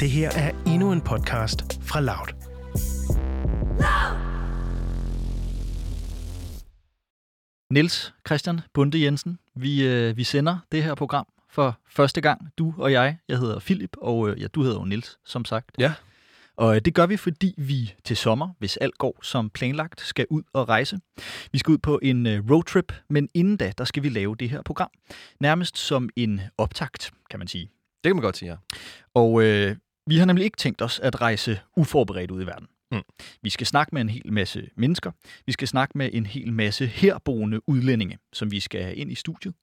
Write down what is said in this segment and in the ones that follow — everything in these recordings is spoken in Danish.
Det her er endnu en podcast fra Loud. Niels Christian Bunde Jensen, vi, øh, vi sender det her program for første gang, du og jeg. Jeg hedder Philip, og øh, ja, du hedder jo Niels, som sagt. Ja. Og øh, det gør vi, fordi vi til sommer, hvis alt går som planlagt, skal ud og rejse. Vi skal ud på en øh, roadtrip, men inden da, der skal vi lave det her program. Nærmest som en optakt, kan man sige. Det kan man godt sige, ja. Og øh, vi har nemlig ikke tænkt os at rejse uforberedt ud i verden. Mm. Vi skal snakke med en hel masse mennesker. Vi skal snakke med en hel masse herboende udlændinge, som vi skal have ind i studiet.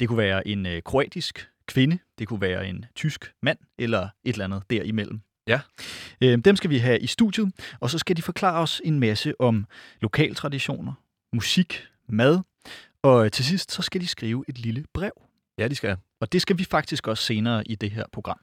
Det kunne være en øh, kroatisk kvinde, det kunne være en tysk mand, eller et eller andet derimellem. Ja. Øh, dem skal vi have i studiet, og så skal de forklare os en masse om lokaltraditioner, musik, mad, og til sidst så skal de skrive et lille brev. Ja, de skal. Og det skal vi faktisk også senere i det her program.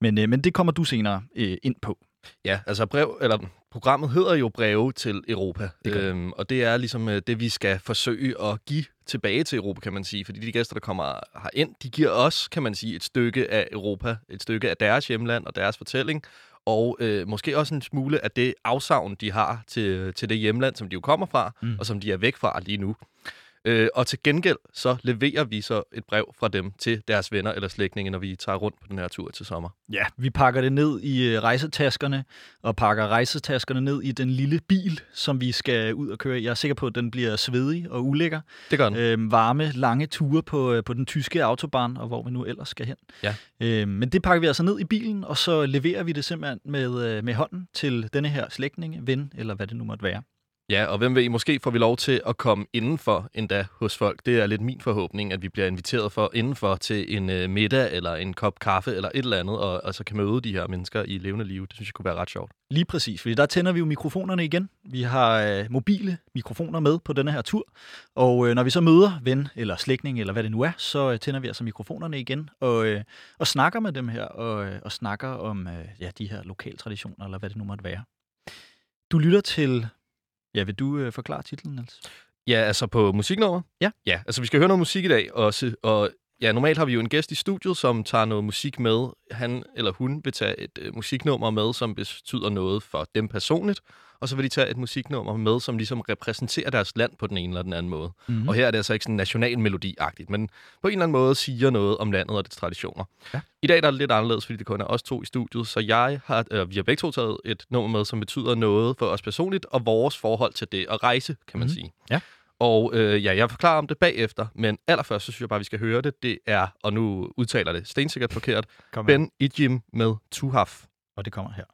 Men, øh, men det kommer du senere øh, ind på. Ja, altså brev, eller programmet hedder jo Breve til Europa. Det øhm, og det er ligesom øh, det, vi skal forsøge at give tilbage til Europa, kan man sige. Fordi de gæster, der kommer herind, de giver os, kan man sige, et stykke af Europa, et stykke af deres hjemland og deres fortælling, og øh, måske også en smule af det afsavn, de har til, til det hjemland, som de jo kommer fra, mm. og som de er væk fra lige nu. Øh, og til gengæld, så leverer vi så et brev fra dem til deres venner eller slægtninge, når vi tager rundt på den her tur til sommer. Ja, vi pakker det ned i øh, rejsetaskerne, og pakker rejsetaskerne ned i den lille bil, som vi skal ud og køre. Jeg er sikker på, at den bliver svedig og ulækker. Det gør den. Øhm, varme, lange ture på, øh, på den tyske autobahn, og hvor vi nu ellers skal hen. Ja. Øhm, men det pakker vi altså ned i bilen, og så leverer vi det simpelthen med, øh, med hånden til denne her slægtninge, ven, eller hvad det nu måtte være. Ja, og hvem ved I, måske får vi lov til at komme indenfor endda hos folk. Det er lidt min forhåbning, at vi bliver inviteret for indenfor til en øh, middag eller en kop kaffe eller et eller andet, og, og så kan møde de her mennesker i levende liv. Det synes jeg kunne være ret sjovt. Lige præcis, fordi der tænder vi jo mikrofonerne igen. Vi har øh, mobile mikrofoner med på denne her tur, og øh, når vi så møder ven eller slægtning eller hvad det nu er, så øh, tænder vi altså mikrofonerne igen og, øh, og snakker med dem her, og, øh, og snakker om øh, ja, de her lokale traditioner, eller hvad det nu måtte være. Du lytter til, ja, vil du øh, forklare titlen, Niels? Ja, altså på musiknummer? Ja. Ja, altså vi skal høre noget musik i dag også, og ja, normalt har vi jo en gæst i studiet, som tager noget musik med. Han eller hun vil tage et øh, musiknummer med, som betyder noget for dem personligt, og så vil de tage et musiknummer med, som ligesom repræsenterer deres land på den ene eller den anden måde. Mm-hmm. Mm. Og her er det altså ikke sådan nationalmelodi-agtigt, men på en eller anden måde siger noget om landet og dets traditioner. Ja. I dag der er det lidt anderledes, fordi det kun er os to i studiet, så jeg har, øh, vi har begge to taget et nummer med, som betyder noget for os personligt, og vores forhold til det at rejse, kan man Mhm. sige. Ja. Og øh, ja, jeg forklarer om det bagefter, men allerførst, så synes jeg bare, vi skal høre det. Det er, og nu udtaler det stensikkert forkert, Kom. Ben Ijim med Tuhaf. Og det kommer her.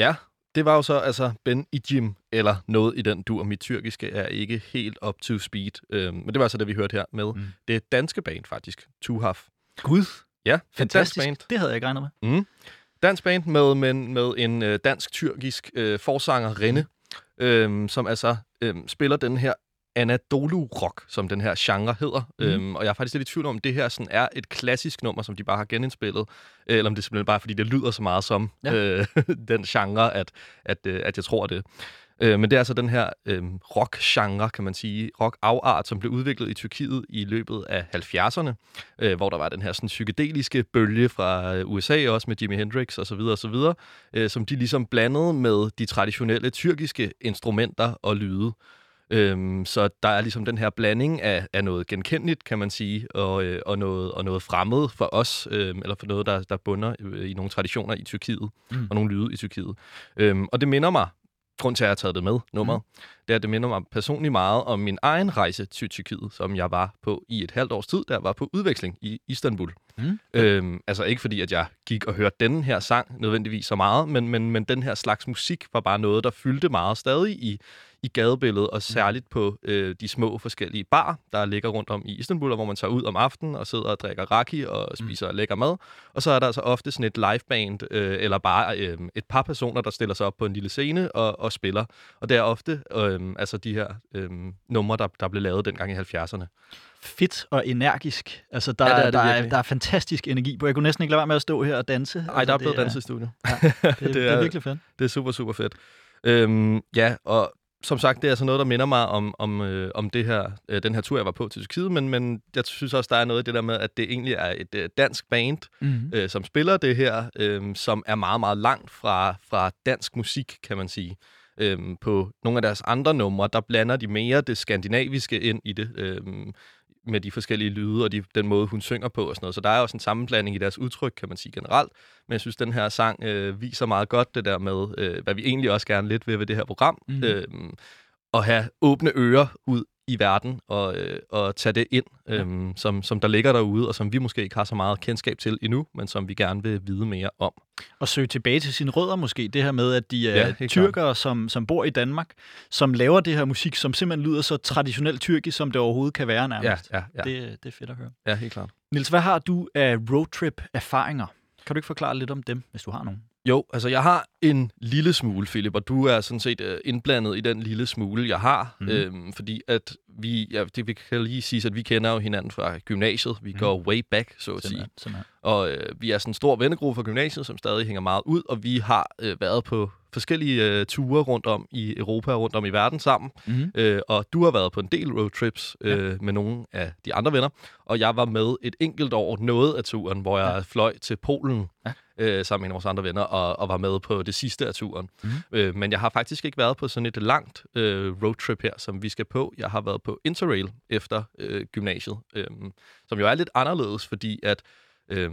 Ja, det var jo så altså Ben Ijim, eller noget i den dur. Mit tyrkiske er ikke helt up to speed. Øhm, men det var så det, vi hørte her med. Mm. Det er danske band, faktisk. Tuhaf. Gud, Ja, fantastisk. Band. Det havde jeg ikke regnet med. Mm. Dansk band med, med, med en øh, dansk-tyrkisk øh, forsanger, Rinde, øhm, som altså øhm, spiller den her Anadolu-rock, som den her genre hedder. Mm. Øhm, og jeg er faktisk lidt i tvivl om, det her sådan er et klassisk nummer, som de bare har genindspillet, øh, eller om det er simpelthen bare, fordi det lyder så meget som Ja. øh, den genre, at, at, øh, at jeg tror det. Øh, men det er altså den her øh, rock-genre, kan man sige, rock-afart, som blev udviklet i Tyrkiet i løbet af 70'erne, øh, hvor der var den her sådan, psykedeliske bølge fra øh, USA også med Jimi Hendrix og så videre og så videre, øh, som de ligesom blandede med de traditionelle tyrkiske instrumenter og lyde. Øhm, så der er ligesom den her blanding af, af noget genkendeligt, kan man sige, og, øh, og, noget, og noget fremmed for os, øh, eller for noget, der, der bunder øh, i nogle traditioner i Tyrkiet, mm. og nogle lyde i Tyrkiet. Øhm, og det minder mig, grund til, at jeg har taget det med, nummeret, mm. det er, at det minder mig personligt meget om min egen rejse til Tyrkiet, som jeg var på i et halvt års tid, jeg var på udveksling i Istanbul. Mm. Øhm, altså ikke fordi, at jeg gik og hørte den her sang nødvendigvis så meget, men, men, men den her slags musik var bare noget, der fyldte meget stadig i, i gadebilledet, og særligt på øh, de små forskellige bar, der ligger rundt om i Istanbul, og hvor man tager ud om aftenen og sidder og drikker raki og spiser mm. lækker mad. Og så er der altså ofte sådan et liveband, øh, eller bare øh, et par personer, der stiller sig op på en lille scene og, og spiller. Og det er ofte øh, altså de her øh, numre, der, der blev lavet dengang i 70'erne. Fedt og energisk. Altså, der, Ja, ja, det er er, det der, er, der er fantastisk energi på. Jeg kunne næsten ikke lade være med at stå her og danse. Nej, altså, der er blevet danset i studiet. Det, det, det er virkelig fedt. Det er super, super fedt. Øhm, ja, og som sagt, det er altså noget, der minder mig om, om, øh, om det her, øh, den her tur, jeg var på til Tyrkiet, men, men jeg synes også, der er noget i det der med, at det egentlig er et øh, dansk band, Mm-hmm. øh, som spiller det her, øh, som er meget, meget langt fra, fra dansk musik, kan man sige. Øhm, på nogle af deres andre numre, der blander de mere det skandinaviske ind i det, øhm, med de forskellige lyde og de, den måde, hun synger på og sådan noget. Så der er også en sammenblanding i deres udtryk, kan man sige generelt. Men jeg synes, den her sang øh, viser meget godt det der med, øh, hvad vi egentlig også gerne lidt vil ved det her program. Mm. Øhm, at have åbne ører ud i verden og, øh, og tage det ind, øhm, som, som der ligger derude, og som vi måske ikke har så meget kendskab til endnu, men som vi gerne vil vide mere om. Og søge tilbage til sine rødder måske. Det her med, at de er Ja, ja, tyrkere, som, som bor i Danmark, som laver det her musik, som simpelthen lyder så traditionelt tyrkisk, som det overhovedet kan være nærmest. ja, ja. Det, det er fedt at høre. ja helt klart. Nils, hvad har du af roadtrip-erfaringer? Kan du ikke forklare lidt om dem, hvis du har nogen? Jo, altså jeg har en lille smule, Philip, og du er sådan set øh, indblandet i den lille smule, jeg har. Mm. Øhm, fordi at vi, ja, det vi kan lige sige, at vi kender jo hinanden fra gymnasiet. Vi mm. går way back, så at sige. Simpelthen. Og øh, vi er sådan en stor vennegruppe fra gymnasiet, som stadig hænger meget ud, og vi har øh, været på forskellige øh, ture rundt om i Europa og rundt om i verden sammen. Mm-hmm. Øh, og du har været på en del roadtrips øh, ja. med nogle af de andre venner, og jeg var med et enkelt år noget af turen, hvor jeg ja. fløj til Polen Ja. øh, sammen med en af vores andre venner, og, og var med på det sidste af turen. Mhm. Øh, men jeg har faktisk ikke været på sådan et langt øh, roadtrip her, som vi skal på. Jeg har været på Interrail efter øh, gymnasiet, øh, som jo er lidt anderledes, fordi at øh,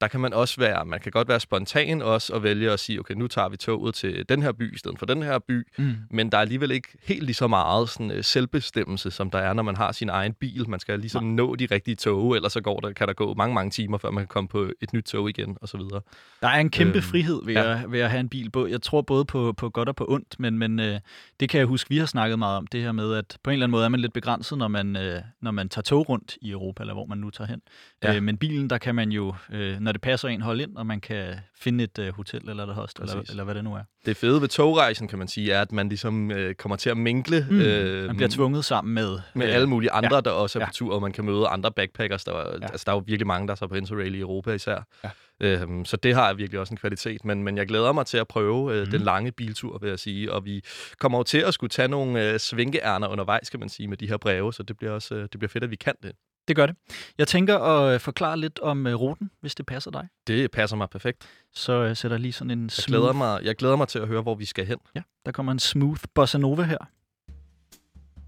der kan man også være, man kan godt være spontan også og vælge at sige, okay, nu tager vi toget til den her by i stedet for den her by, Mm. men der er alligevel ikke helt lige så meget sådan, øh, selvbestemmelse, som der er, når man har sin egen bil. Man skal ligesom nå de rigtige tog, ellers så går der, kan der gå mange, mange timer, før man kan komme på et nyt tog igen, og så videre. Der er en kæmpe Øhm, frihed ved, ja. at, ved at have en bil. Jeg tror både på, på godt og på ondt, men, men øh, det kan jeg huske, vi har snakket meget om, det her med, at på en eller anden måde er man lidt begrænset, når man, øh, når man tager tog rundt i Europa, eller hvor man nu tager hen. Ja. Øh, men bilen, der kan man jo, øh, når det passer en, holde ind, og man kan finde et øh, hotel eller et hostel, eller, Præcis. eller hvad det nu er. Det fede ved togrejsen, kan man sige, er, at man ligesom øh, kommer til at mingle Mm. øh, Man bliver tvunget sammen med... med øh, alle mulige andre, ja. der også er Ja. på tur, og man kan møde andre backpackers. Der, Ja. altså, der er jo virkelig mange, der er så på Interrail i Europa især. Ja. Øhm, så det har virkelig også en kvalitet. Men, men jeg glæder mig til at prøve øh, mm. den lange biltur, vil jeg sige. Og vi kommer jo til at skulle tage nogle øh, svinkeærner undervejs, kan man sige, med de her breve. Så det bliver også øh, det bliver fedt, at vi kan det. Det gør det. Jeg tænker at øh, forklare lidt om øh, ruten, hvis det passer dig. Det passer mig perfekt. Så øh, sætter jeg lige sådan en Jeg smooth... glæder mig, jeg glæder mig til at høre, hvor vi skal hen. Ja, der kommer en smooth bossa nova her.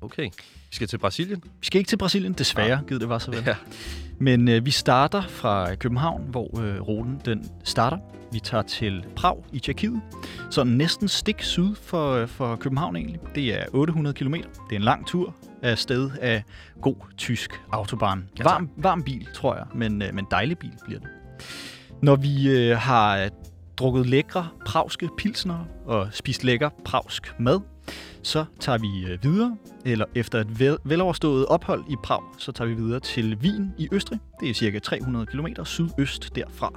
Okay. Vi skal til Brasilien. Vi skal ikke til Brasilien, desværre, ja. givet det var så vel. Ja. Men øh, vi starter fra København, hvor øh, ruten den starter. Vi tager til Prag i Tjekkiet, så næsten stik syd for, øh, for København egentlig. Det er 800 km. Det er en lang tur sted af god tysk autobahn. Ja, varm, varm bil, tror jeg, men, øh, men dejlig bil bliver det. Når vi øh, har drukket lækre pravske pilsner og spist lækker pravsk mad, så tager vi øh, videre, eller efter et vel, veloverstået ophold i Prag, så tager vi videre til Wien i Østrig. Det er cirka 300 km sydøst derfra.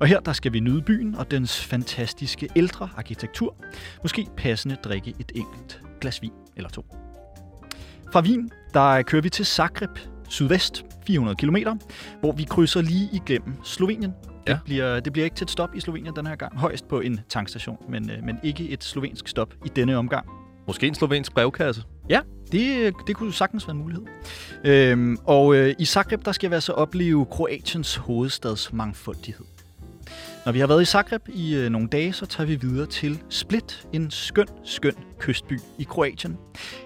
Og her der skal vi nyde byen og dens fantastiske ældre arkitektur. Måske passende drikke et enkelt glas vin eller to. Fra Wien, der kører vi til Zagreb, sydvest, 400 km, hvor vi krydser lige igennem Slovenien. Ja. Det, bliver, det bliver ikke til et stop i Slovenien den her gang. Højst på en tankstation, men, øh, men ikke et slovensk stop i denne omgang. Måske en slovensk brevkasse. Ja, det, det kunne sagtens være en mulighed. Øhm, og øh, i Zagreb, der skal vi altså opleve Kroatiens hovedstads mangfoldighed. Når vi har været i Zagreb i øh, nogle dage, så tager vi videre til Split, en skøn, skøn kystby i Kroatien.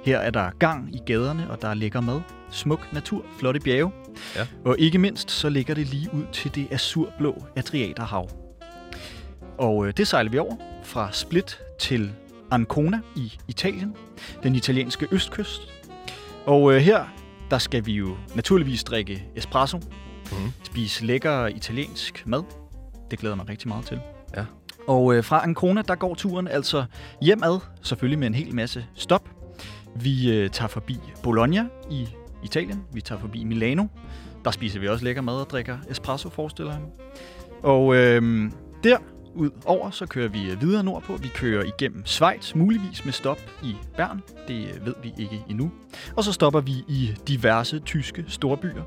Her er der gang i gaderne, og der er lækker mad, smuk natur, flotte bjerge. Ja. Og ikke mindst, så ligger det lige ud til det azurblå Adriaterhav. Og øh, det sejler vi over fra Split til Ancona i Italien, den italienske østkyst. Og øh, her, der skal vi jo naturligvis drikke espresso, Mhm. spise lækker italiensk mad. Det glæder mig rigtig meget til. Ja. Og øh, fra Ancona, der går turen altså hjemad, selvfølgelig med en hel masse stop. Vi øh, tager forbi Bologna i Italien, vi tager forbi Milano. Der spiser vi også lækker mad og drikker espresso, forestiller jeg mig. Og øh, der ud over, så kører vi øh, videre nordpå. Vi kører igennem Schweiz, muligvis med stop i Bern. Det øh, ved vi ikke endnu. Og så stopper vi i diverse tyske storbyer.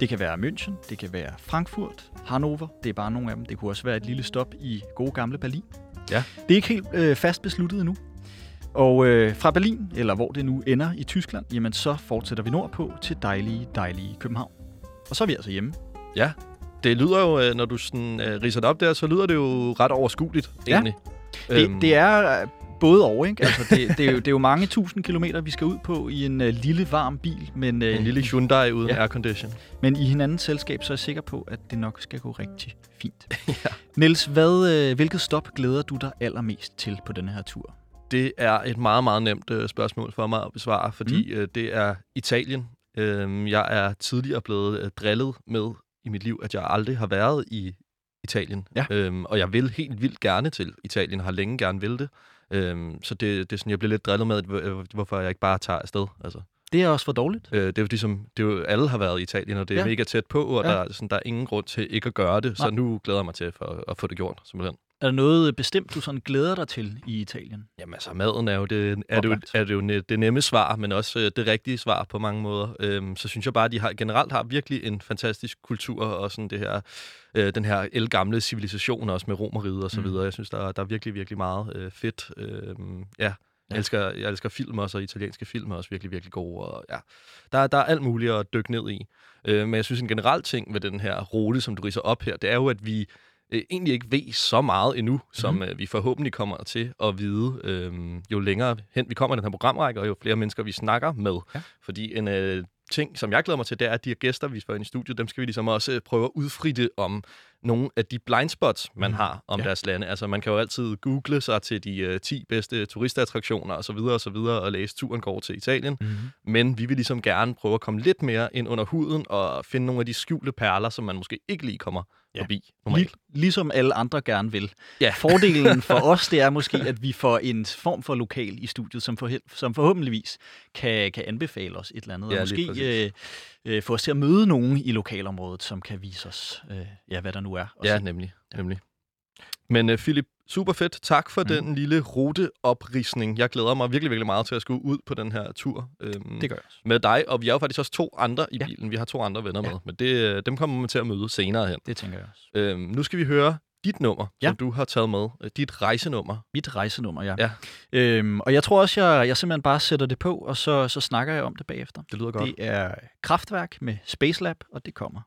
Det kan være München, det kan være Frankfurt, Hannover. Det er bare nogle af dem. Det kunne også være et lille stop i gode gamle Berlin. Ja. Det er ikke helt øh, fast besluttet endnu. Og øh, fra Berlin, eller hvor det nu ender i Tyskland, jamen så fortsætter vi nordpå til dejlige, dejlige København. Og så er vi altså hjemme. Ja, det lyder jo, øh, når du sådan, øh, riser det op der, så lyder det jo ret overskueligt, Ja. egentlig. Det, det er både over, ikke? Altså, det, det, er jo, det er jo mange tusind kilometer, vi skal ud på i en øh, lille, varm bil. Men, øh, En lille Hyundai uden Ja. aircondition. men i hinandens selskab, så er jeg sikker på, at det nok skal gå rigtig fint. ja. Niels, hvad, øh, hvilket stop glæder du dig allermest til på denne her tur? Det er et meget, meget nemt øh, spørgsmål for mig at besvare, fordi mm. øh, det er Italien. Øhm, jeg er tidligere blevet øh, drillet med i mit liv, at jeg aldrig har været i Italien. Ja. Øhm, og jeg vil helt vildt gerne til Italien, har længe gerne vil det. Øhm, så det, det er sådan, jeg bliver lidt drillet med, at, øh, hvorfor jeg ikke bare tager afsted. Altså, Det er også for dårligt. øh, det er jo ligesom, det er jo, alle har været i Italien, og det er Ja. mega tæt på, og Ja. der, er sådan, der er ingen grund til ikke at gøre det. Så Nej. nu glæder jeg mig til for, at få det gjort, simpelthen. Er der noget bestemt, du sådan glæder dig til i Italien? Jamen altså, maden er jo det, er det, jo, er det jo det nemme svar, men også øh, det rigtige svar på mange måder. Øhm, så synes jeg bare, at de har, generelt har virkelig en fantastisk kultur, og sådan det her, øh, den her elgamle civilisation også med romeriet og så Mm. videre. Jeg synes, der, er- der er virkelig, virkelig meget øh, fedt. Ja. Ja. Jeg elsker, jeg elsker film også, og italienske film er også virkelig, virkelig gode. Og, ja. der, der er alt muligt at dykke ned i. Øh, men jeg synes, en generel ting ved den her rute, som du riser op her, det er jo, at vi øh, egentlig ikke ved så meget endnu, som Mhm. øh, vi forhåbentlig kommer til at vide, øh, jo længere hen vi kommer i den her programrække, og jo flere mennesker vi snakker med. Ja. Fordi en øh, ting, som jeg glæder mig til, det er, at de her gæster, vi får ind i studiet, dem skal vi ligesom også øh, prøve at udfritte om nogle af de blindspots, man Mhm. har om Ja. deres lande. Altså, man kan jo altid google sig til de øh, 10 bedste turistattraktioner og så videre og så videre, og læse turen går til Italien. Mm-hmm. Men vi vil ligesom gerne prøve at komme lidt mere ind under huden og finde nogle af de skjulte perler, som man måske ikke lige kommer Ja. ja. forbi Lig, normalt. ligesom alle andre gerne vil. Ja. Fordelen for os, det er måske, at vi får en form for lokal i studiet, som, for, som forhåbentligvis kan, kan anbefale os et eller andet. Ja, og måske øh, øh, få os til at møde nogen i lokalområdet, som kan vise os, øh, ja, hvad der nu er. Ja, se. nemlig. nemlig. Men uh, Philip, super fedt. Tak for mm. den lille ruteoprisning. Jeg glæder mig virkelig, virkelig meget til at skulle ud på den her tur. Øhm, Det gør jeg også. med dig, og vi er jo faktisk også to andre i Ja. bilen. Vi har to andre venner Ja. med, men det, øh, dem kommer man til at møde senere hen. Det tænker jeg også. Øhm, nu skal vi høre dit nummer, Ja. som du har taget med. Øh, Dit rejsenummer. Mit rejsenummer, ja. Ja. Øhm, og jeg tror også, jeg, jeg simpelthen bare sætter det på, og så, så snakker jeg om det bagefter. Det lyder godt. Det er Kraftværk med Space Lab, og det kommer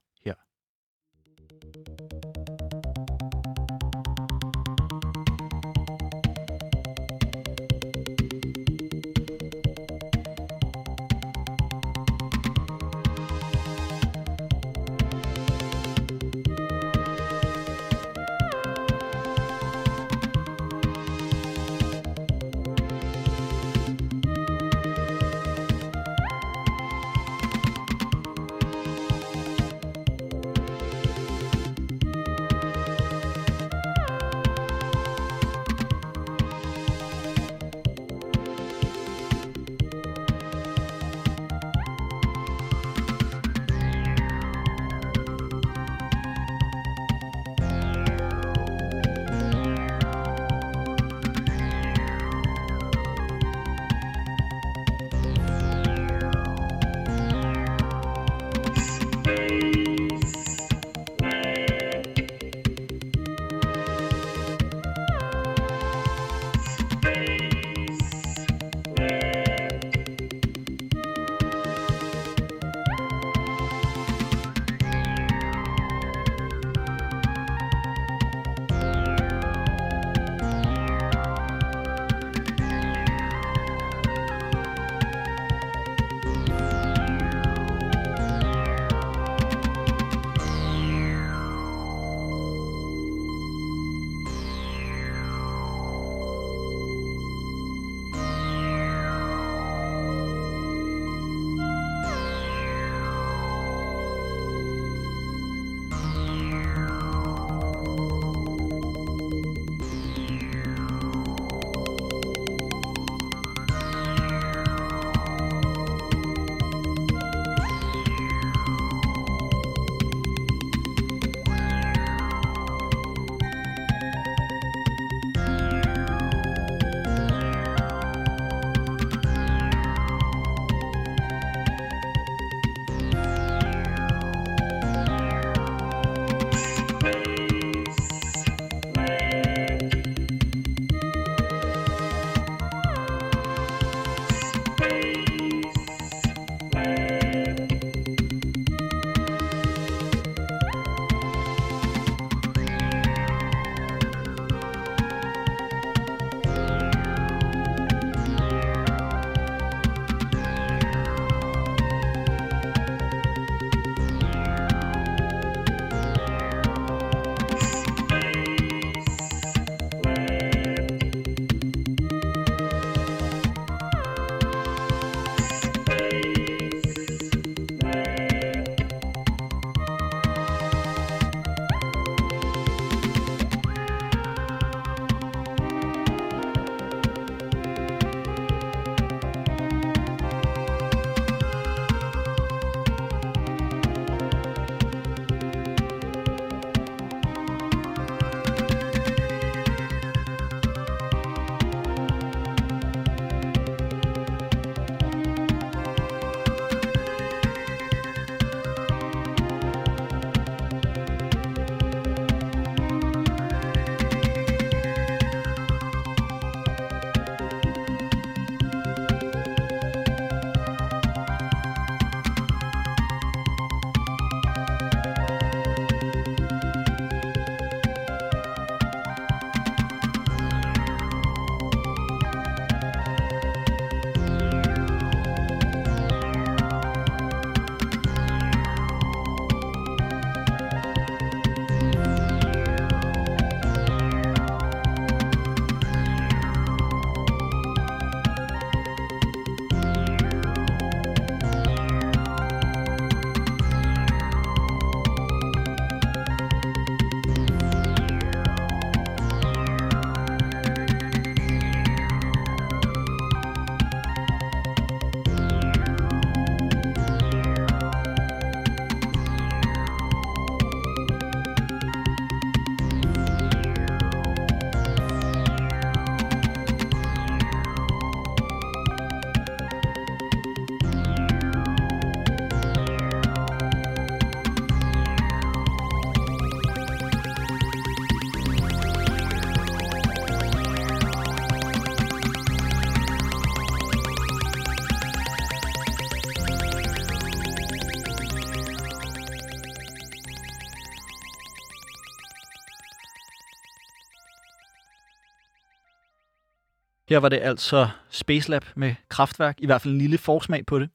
her. Var det altså Spacelab med kraftværk, i hvert fald en lille forsmag på det.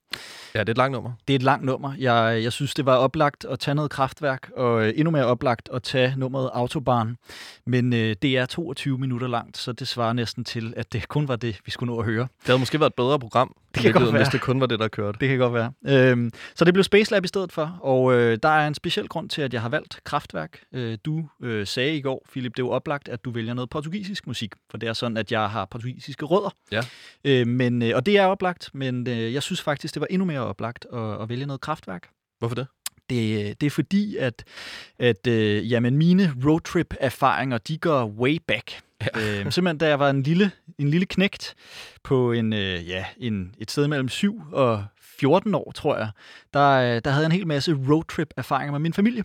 Ja, det er et langt nummer. Det er et langt nummer. Jeg, jeg synes, det var oplagt at tage noget kraftværk, og øh, endnu mere oplagt at tage nummeret Autobahn. Men øh, det er 22 minutter langt, så det svarer næsten til, at det kun var det, vi skulle nå at høre. Det havde måske været et bedre program, Det kan godt hvis være. det kun var det, der kørte. Det kan godt være. Øhm, så det blev Spacelab i stedet for, og øh, der er en speciel grund til, at jeg har valgt kraftværk. Øh, du øh, sagde i går, Philip, det er jo oplagt, at du vælger noget portugisisk musik, for det er sådan, at jeg har portugisiske rødder. Ja. Øh, men, øh, og det er oplagt, men øh, jeg synes faktisk, det var endnu mere oplagt at, at vælge noget kraftværk. Hvorfor det? Det, det er fordi, at, at øh, jamen, mine roadtrip-erfaringer, de går way back. Ja. Øh, simpelthen, da jeg var en lille, en lille knægt på en, øh, ja, en, et sted mellem 7 og 14 år, tror jeg, der, øh, der havde jeg en hel masse roadtrip-erfaringer med min familie.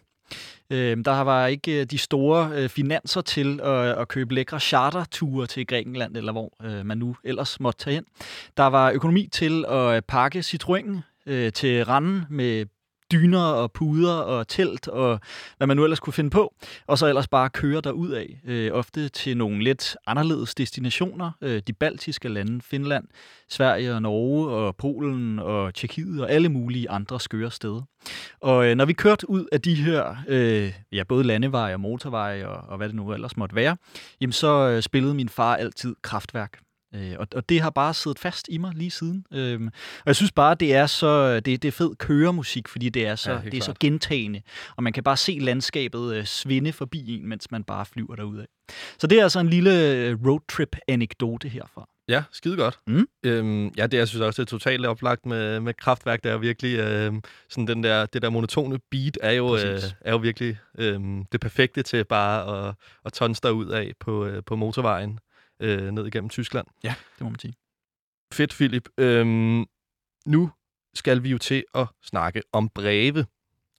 Øh, der var ikke øh, de store øh, finanser til at, at købe lækre charterture til Grækenland, eller hvor øh, man nu ellers måtte tage hen. Der var økonomi til at pakke Citroën øh, til randen med dyner og puder og telt og hvad man nu ellers kunne finde på, og så ellers bare køre derud af, øh, ofte til nogle lidt anderledes destinationer, øh, de baltiske lande, Finland, Sverige og Norge og Polen og Tjekkiet og alle mulige andre skøre steder. Og øh, når vi kørte ud af de her, øh, ja, både landeveje og motorveje og, og hvad det nu ellers måtte være, jamen så øh, spillede min far altid kraftværk. Øh, og, og det har bare siddet fast i mig lige siden. Øhm, og jeg synes bare, det er så det, det er fed køremusik, fordi det er så, Ja, det er så gentagende. Og man kan bare se landskabet øh, svinde forbi en, mens man bare flyver derudad. Så det er altså en lille øh, roadtrip-anekdote herfra. Ja, skide godt. Mm. Øhm, ja, det jeg synes også, det er totalt oplagt med, med kraftværk. Det er virkelig øh, sådan den der, det der monotone beat er jo, øh, er jo virkelig øh, det perfekte til bare at, at tonse dig ud af på, øh, på motorvejen øh, ned igennem Tyskland. Ja, det må man sige. Fedt, Philip. Øhm, nu skal vi jo til at snakke om breve,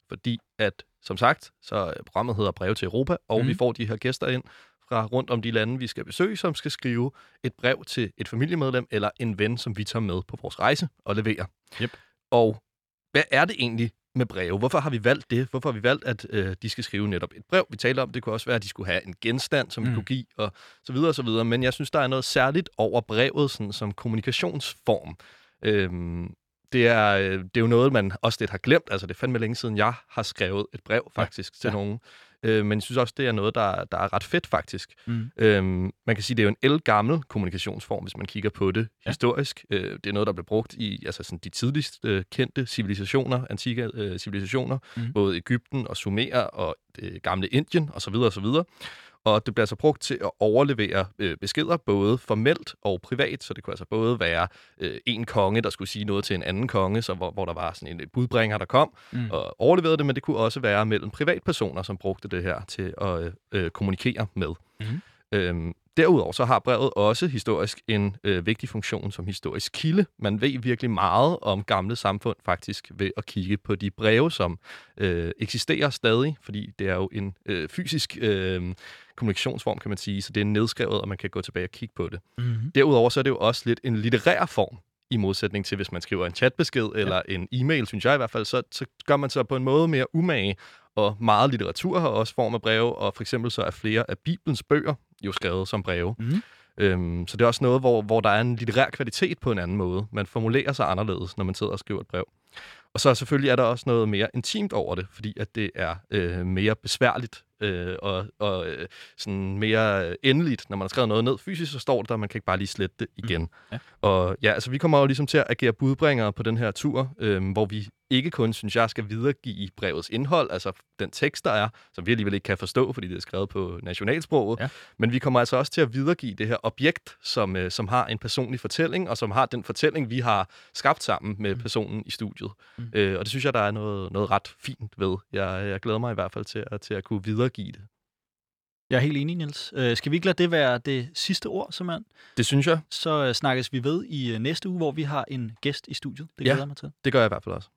fordi at, som sagt, så programmet hedder Breve til Europa, og mm. vi får de her gæster ind fra rundt om de lande, vi skal besøge, som skal skrive et brev til et familiemedlem eller en ven, som vi tager med på vores rejse og leverer. Yep. Og hvad er det egentlig med breve? Hvorfor har vi valgt det? Hvorfor har vi valgt, at øh, de skal skrive netop et brev? Vi taler om, det kunne også være, at de skulle have en genstand, som mm. vi kunne give, og så videre og så videre. Men jeg synes, der er noget særligt over brevet sådan, som kommunikationsform. Øhm, det er, øh, det er jo noget, man også lidt har glemt. Altså, det er fandme længe siden, jeg har skrevet et brev, faktisk, ja. til Ja. nogen. Øh, men jeg synes også, det er noget, der, der er ret fedt, faktisk. Mm. Øhm, man kan sige, det er jo en elgammel kommunikationsform, hvis man kigger på det ja. Historisk. Øh, det er noget, der blev brugt i altså sådan de tidligst øh, kendte civilisationer, antikke øh, civilisationer, mm. Både Ægypten og Sumer og det gamle Indien osv. osv. Og det bliver altså brugt til at overlevere øh, beskeder, både formelt og privat. Så det kunne altså både være øh, en konge, der skulle sige noget til en anden konge, så hvor, hvor der var sådan en budbringer, der kom Mm. og overleverede det, men det kunne også være mellem privatpersoner, som brugte det her til at øh, øh, kommunikere med. Mhm. Øhm, derudover så har brevet også historisk en øh, vigtig funktion som historisk kilde. Man ved virkelig meget om gamle samfund faktisk ved at kigge på de breve, som øh, eksisterer stadig, fordi det er jo en øh, fysisk øh, kommunikationsform, kan man sige, så det er nedskrevet, og man kan gå tilbage og kigge på det. Mm-hmm. Derudover så er det jo også lidt en litterær form, i modsætning til, hvis man skriver en chatbesked ja. eller en e-mail, synes jeg i hvert fald, så, så gør man sig på en måde mere umage, og meget litteratur har også form af breve, og for eksempel så er flere af Bibelens bøger jo skrevet som breve. Mhm. Øhm, så det er også noget, hvor, hvor der er en litterær kvalitet på en anden måde. Man formulerer sig anderledes, når man sidder og skriver et brev. Og så selvfølgelig er der også noget mere intimt over det, fordi at det er øh, mere besværligt øh, og, og øh, sådan mere endeligt. Når man har skrevet noget ned fysisk, så står det der, man kan ikke bare lige slette det igen. Ja. Og ja, altså vi kommer jo ligesom til at agere budbringere på den her tur, øh, hvor vi ikke kun, synes jeg, skal videregive brevets indhold, altså den tekst, der er, som vi alligevel ikke kan forstå, fordi det er skrevet på nationalsproget, Ja. men vi kommer altså også til at videregive det her objekt, som, øh, som har en personlig fortælling, og som har den fortælling, vi har skabt sammen med personen i studiet. Mm. Øh, og det synes jeg, der er noget, noget ret fint ved. Jeg, jeg glæder mig i hvert fald til at, til at kunne videregive det. Jeg er helt enig, Niels. Øh, skal vi ikke lade det være det sidste ord, simpelthen? Det synes jeg. Så øh, snakkes vi ved i øh, næste uge, hvor vi har en gæst i studiet. Det Ja. glæder jeg mig til. Det gør jeg i hvert fald også.